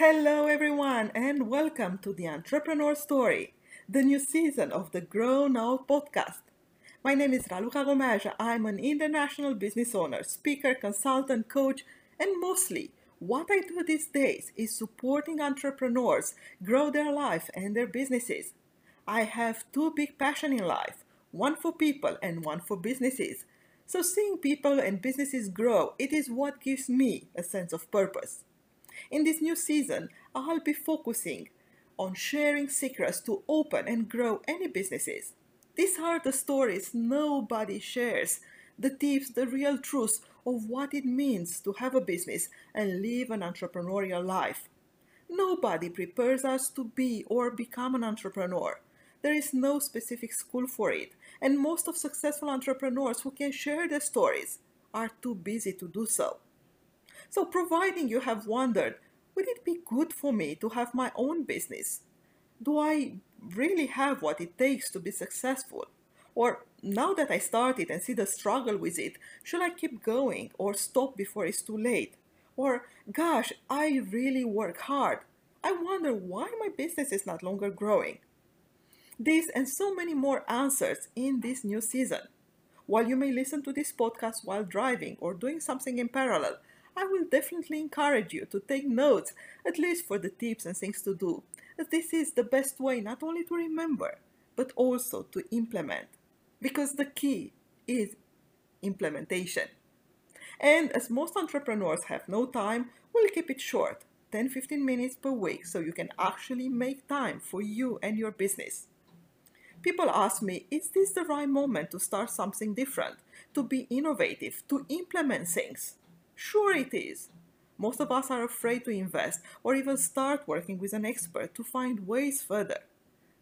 Hello, everyone, and welcome to the Entrepreneur Story, the new season of the Grow Now podcast. My name is Raluca Gomeja. I'm an international business owner, speaker, consultant, coach, and mostly what I do these days is supporting entrepreneurs grow their life and their businesses. I have two big passions in life one for people and one for businesses. So, seeing people and businesses grow, it is what gives me a sense of purpose. In this new season, I'll be focusing on sharing secrets to open and grow any businesses. These are the stories nobody shares, the tips, the real truths of what it means to have a business and live an entrepreneurial life. Nobody prepares us to be or become an entrepreneur. There is no specific school for it, and most of successful entrepreneurs who can share their stories are too busy to do so. So, providing you have wondered, would it be good for me to have my own business? Do I really have what it takes to be successful? Or now that I started and see the struggle with it, should I keep going or stop before it's too late? Or, gosh, I really work hard. I wonder why my business is not longer growing. This and so many more answers in this new season. While you may listen to this podcast while driving or doing something in parallel, I will definitely encourage you to take notes, at least for the tips and things to do, as this is the best way not only to remember, but also to implement. Because the key is implementation. And as most entrepreneurs have no time, we'll keep it short 10 15 minutes per week so you can actually make time for you and your business. People ask me, is this the right moment to start something different, to be innovative, to implement things? Sure, it is. Most of us are afraid to invest or even start working with an expert to find ways further.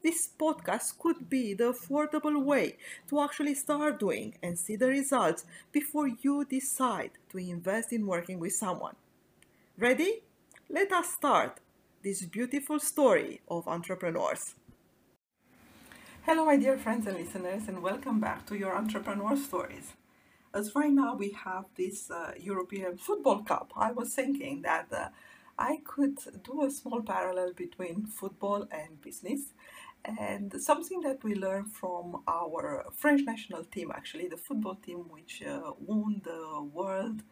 This podcast could be the affordable way to actually start doing and see the results before you decide to invest in working with someone. Ready? Let us start this beautiful story of entrepreneurs. Hello, my dear friends and listeners, and welcome back to your entrepreneur stories as right now we have this uh, European Football Cup, I was thinking that uh, I could do a small parallel between football and business. And something that we learned from our French national team, actually, the football team which uh, won the world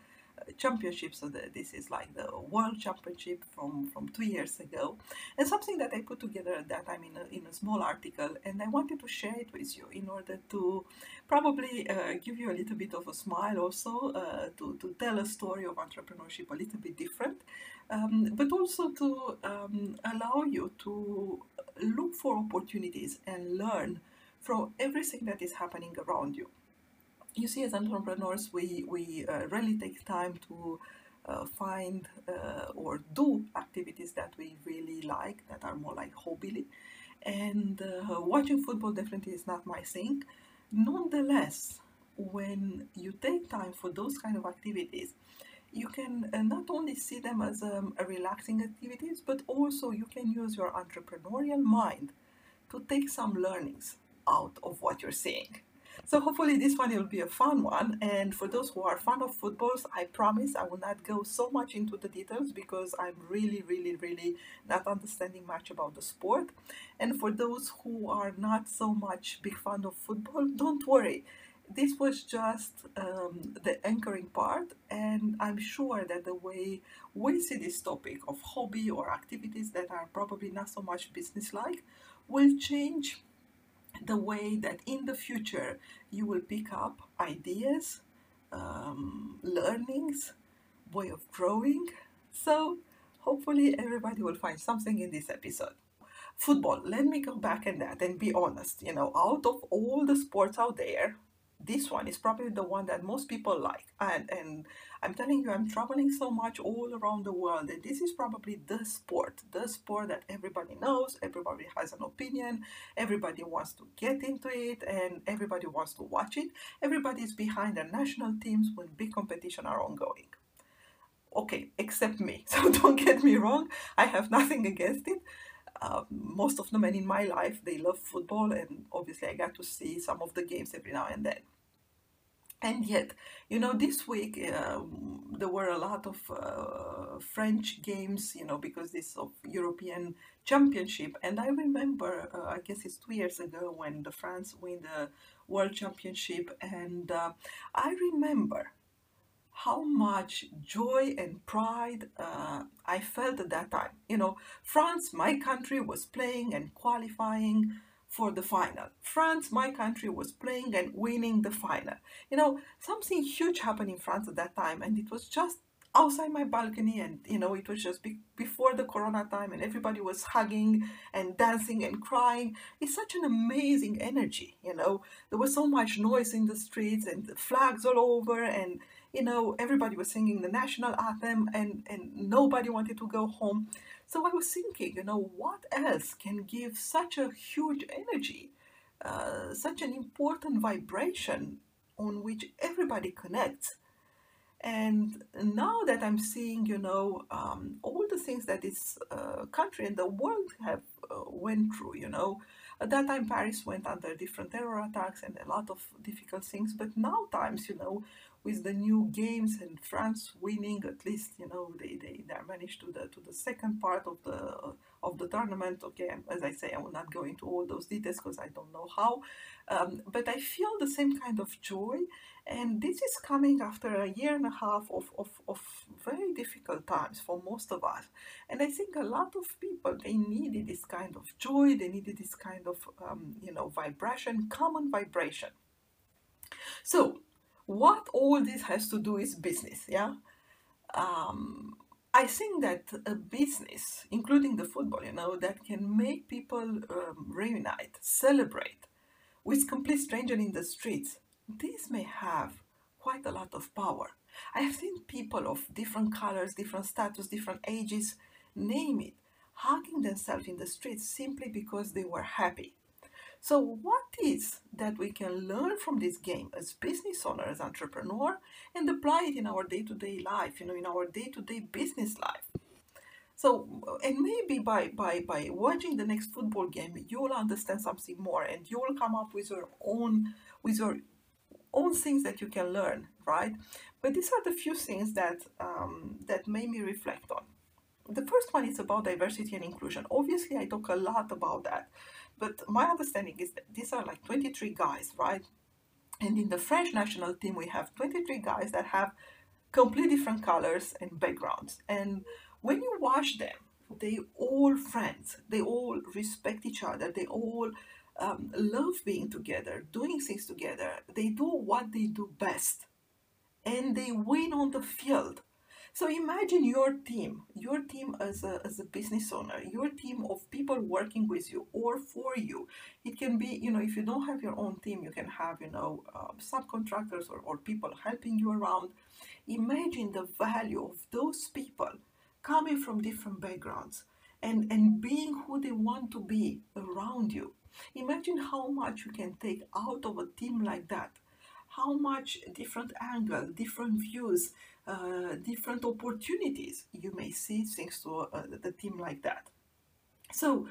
championship. So the, this is like the world championship from, from two years ago. And something that I put together at that time in a, in a small article. And I wanted to share it with you in order to probably uh, give you a little bit of a smile also, uh, to, to tell a story of entrepreneurship a little bit different. Um, but also to um, allow you to look for opportunities and learn from everything that is happening around you you see, as entrepreneurs, we, we uh, really take time to uh, find uh, or do activities that we really like, that are more like hobby. And uh, watching football definitely is not my thing. Nonetheless, when you take time for those kind of activities, you can uh, not only see them as um, relaxing activities, but also you can use your entrepreneurial mind to take some learnings out of what you're seeing. So hopefully this one will be a fun one. And for those who are fan of footballs, I promise I will not go so much into the details because I'm really, really, really not understanding much about the sport. And for those who are not so much big fan of football, don't worry. This was just um, the anchoring part, and I'm sure that the way we see this topic of hobby or activities that are probably not so much business like will change the way that in the future you will pick up ideas, um, learnings, way of growing. So hopefully everybody will find something in this episode. Football, let me go back in that and be honest. You know, out of all the sports out there, this one is probably the one that most people like. And and i'm telling you i'm traveling so much all around the world and this is probably the sport the sport that everybody knows everybody has an opinion everybody wants to get into it and everybody wants to watch it. Everybody is behind their national teams when big competition are ongoing. Okay except me so don't get me wrong i have nothing against it uh, most of the men in my life they love football and obviously i got to see some of the games every now and then. And yet you know this week uh, there were a lot of uh, french games you know because this of european championship. And i remember uh, i guess it's two years ago when the france win the world championship. And uh, i remember how much joy and pride uh, I felt at that time. You know, France, my country, was playing and qualifying for the final. France, my country, was playing and winning the final. You know, something huge happened in France at that time, and it was just outside my balcony and you know it was just be- before the corona time and everybody was hugging and dancing and crying it's such an amazing energy you know there was so much noise in the streets and the flags all over and you know, everybody was singing the national anthem and, and nobody wanted to go home. So I was thinking, you know, what else can give such a huge energy, uh, such an important vibration on which everybody connects? And now that I'm seeing, you know, um, all the things that this uh, country and the world have uh, went through, you know, at that time Paris went under different terror attacks and a lot of difficult things. But now times, you know, with the new games and France winning at least you know they, they, they managed to the to the second part of the of the tournament. Okay as I say I will not go into all those details because I don't know how. Um, but I feel the same kind of joy and this is coming after a year and a half of, of, of very difficult times for most of us. And I think a lot of people they needed this kind of joy they needed this kind of um, you know vibration common vibration. So what all this has to do is business yeah? Um, i think that a business including the football you know that can make people um, reunite celebrate with complete strangers in the streets this may have quite a lot of power. I have seen people of different colors different status different ages name it hugging themselves in the streets simply because they were happy so what is that we can learn from this game as business owner, as entrepreneur, and apply it in our day-to-day life, you know, in our day-to-day business life? So, and maybe by, by, by watching the next football game, you will understand something more and you will come up with your own, with your own things that you can learn, right? But these are the few things that, um, that made me reflect on. The first one is about diversity and inclusion. Obviously, I talk a lot about that but my understanding is that these are like 23 guys, right? And in the French national team, we have 23 guys that have completely different colors and backgrounds. And when you watch them, they all friends. They all respect each other. They all um, love being together, doing things together. They do what they do best, and they win on the field. So imagine your team, your team as a, as a business owner, your team of people working with you or for you. It can be, you know, if you don't have your own team, you can have, you know, uh, subcontractors or, or people helping you around. Imagine the value of those people coming from different backgrounds and, and being who they want to be around you. Imagine how much you can take out of a team like that how much different angle, different views, uh, different opportunities you may see thanks to uh, the team like that. So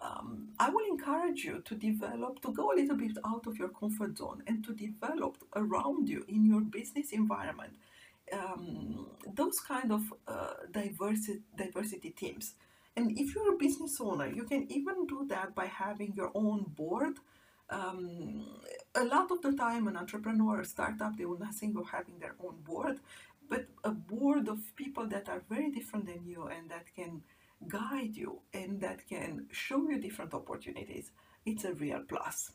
um, I will encourage you to develop, to go a little bit out of your comfort zone and to develop around you in your business environment um, those kind of uh, diversity, diversity teams. And if you're a business owner, you can even do that by having your own board um, a lot of the time an entrepreneur or startup they will not think of having their own board but a board of people that are very different than you and that can guide you and that can show you different opportunities it's a real plus.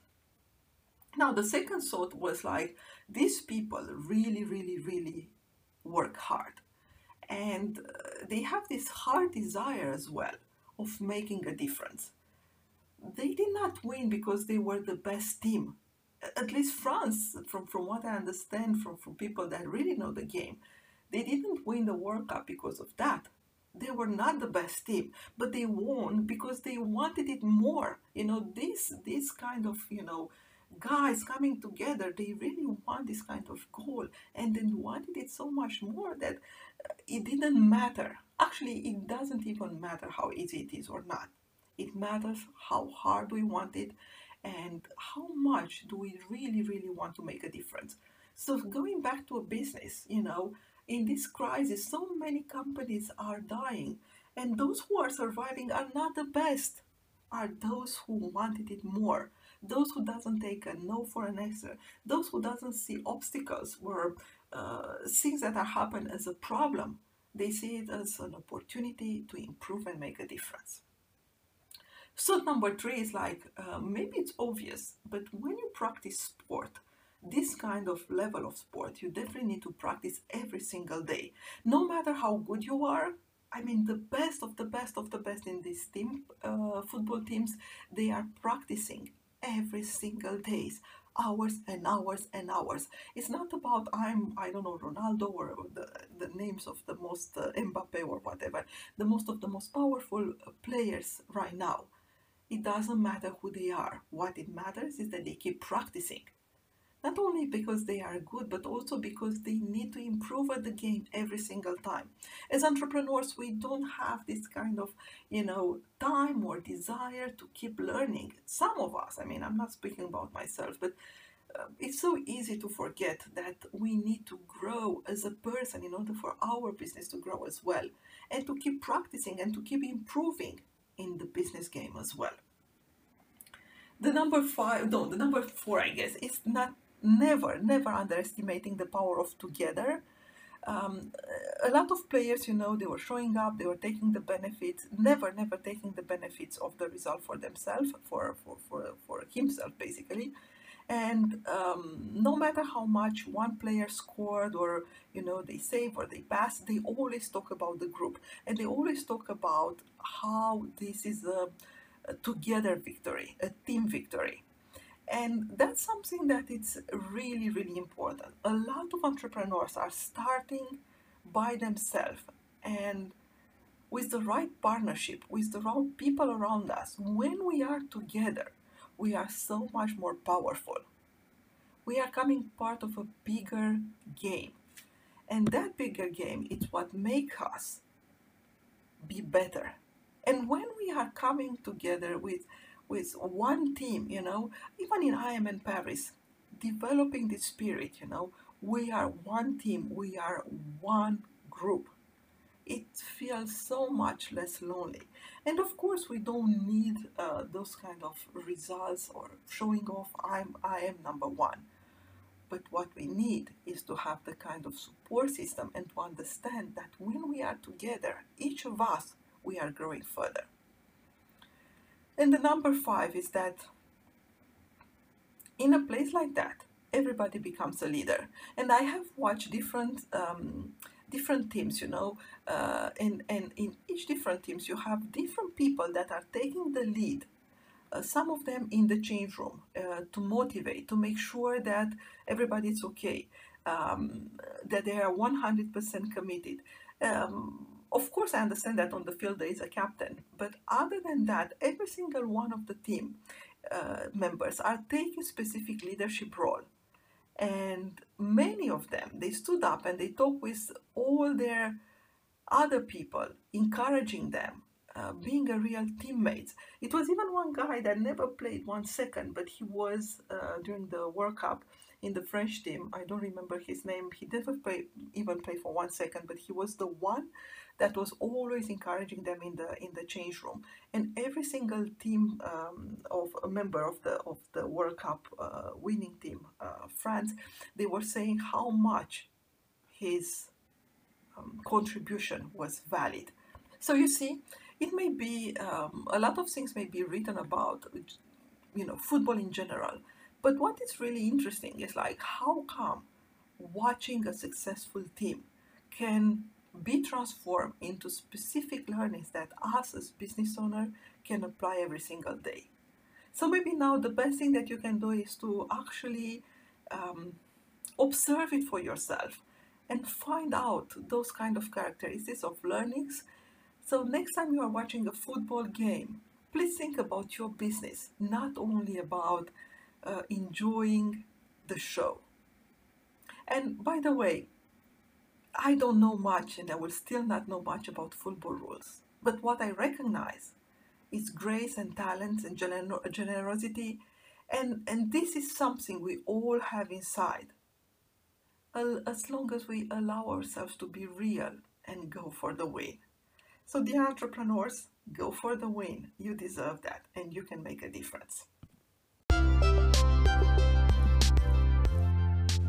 Now the second thought was like these people really really really work hard and uh, they have this hard desire as well of making a difference they did not win because they were the best team. at least France, from, from what I understand from, from people that really know the game, they didn't win the World Cup because of that. They were not the best team, but they won because they wanted it more. You know, this this kind of you know guys coming together, they really want this kind of goal, and then wanted it so much more that uh, it didn't matter. Actually, it doesn't even matter how easy it is or not. It matters how hard we want it and how much do we really, really want to make a difference. So, going back to a business, you know, in this crisis, so many companies are dying, and those who are surviving are not the best, are those who wanted it more, those who doesn't take a no for an answer, those who doesn't see obstacles or uh, things that are happen as a problem. They see it as an opportunity to improve and make a difference. So number three is like uh, maybe it's obvious, but when you practice sport, this kind of level of sport, you definitely need to practice every single day. No matter how good you are, I mean, the best of the best of the best in these team uh, football teams, they are practicing every single days, hours and hours and hours. It's not about I'm I don't know Ronaldo or the the names of the most uh, Mbappe or whatever, the most of the most powerful players right now. It doesn't matter who they are. What it matters is that they keep practicing. Not only because they are good, but also because they need to improve at the game every single time. As entrepreneurs, we don't have this kind of, you know, time or desire to keep learning. Some of us, I mean, I'm not speaking about myself, but uh, it's so easy to forget that we need to grow as a person in order for our business to grow as well, and to keep practicing and to keep improving in the business game as well. The number five, no, the number four, I guess, is not never, never underestimating the power of together. Um, a lot of players, you know, they were showing up, they were taking the benefits, never, never taking the benefits of the result for themselves, for, for, for, for himself, basically. And um, no matter how much one player scored, or you know, they save or they pass, they always talk about the group, and they always talk about how this is a, a together victory, a team victory. And that's something that it's really, really important. A lot of entrepreneurs are starting by themselves and with the right partnership, with the right people around us, when we are together, we are so much more powerful. We are coming part of a bigger game. And that bigger game is what makes us be better. And when we are coming together with with one team, you know, even in IMN Paris, developing this spirit, you know, we are one team, we are one group. It feels so much less lonely. And of course, we don't need uh, those kind of results or showing off, I'm, I am number one. But what we need is to have the kind of support system and to understand that when we are together, each of us, we are growing further. And the number five is that in a place like that, everybody becomes a leader. And I have watched different um, different teams, you know, uh, and and in each different teams, you have different people that are taking the lead. Uh, some of them in the change room uh, to motivate, to make sure that everybody is okay, um, that they are 100% committed. Um, of course, I understand that on the field there is a captain, but other than that, every single one of the team uh, members are taking specific leadership role. And many of them, they stood up and they talked with all their other people, encouraging them, uh, being a real teammate. It was even one guy that never played one second, but he was uh, during the World Cup in the French team. I don't remember his name. He never play, even played for one second, but he was the one that was always encouraging them in the in the change room. And every single team um, of a member of the of the World Cup uh, winning team, uh, France, they were saying how much his um, contribution was valid. So you see, it may be um, a lot of things may be written about, you know, football in general. But what is really interesting is like how come watching a successful team can be transformed into specific learnings that us as business owner can apply every single day. So maybe now the best thing that you can do is to actually um, observe it for yourself and find out those kind of characteristics of learnings. So next time you are watching a football game, please think about your business, not only about uh, enjoying the show. And by the way, I don't know much and I will still not know much about football rules. But what I recognize is grace and talents and gener- generosity. And, and this is something we all have inside. As long as we allow ourselves to be real and go for the win. So, the entrepreneurs, go for the win. You deserve that and you can make a difference.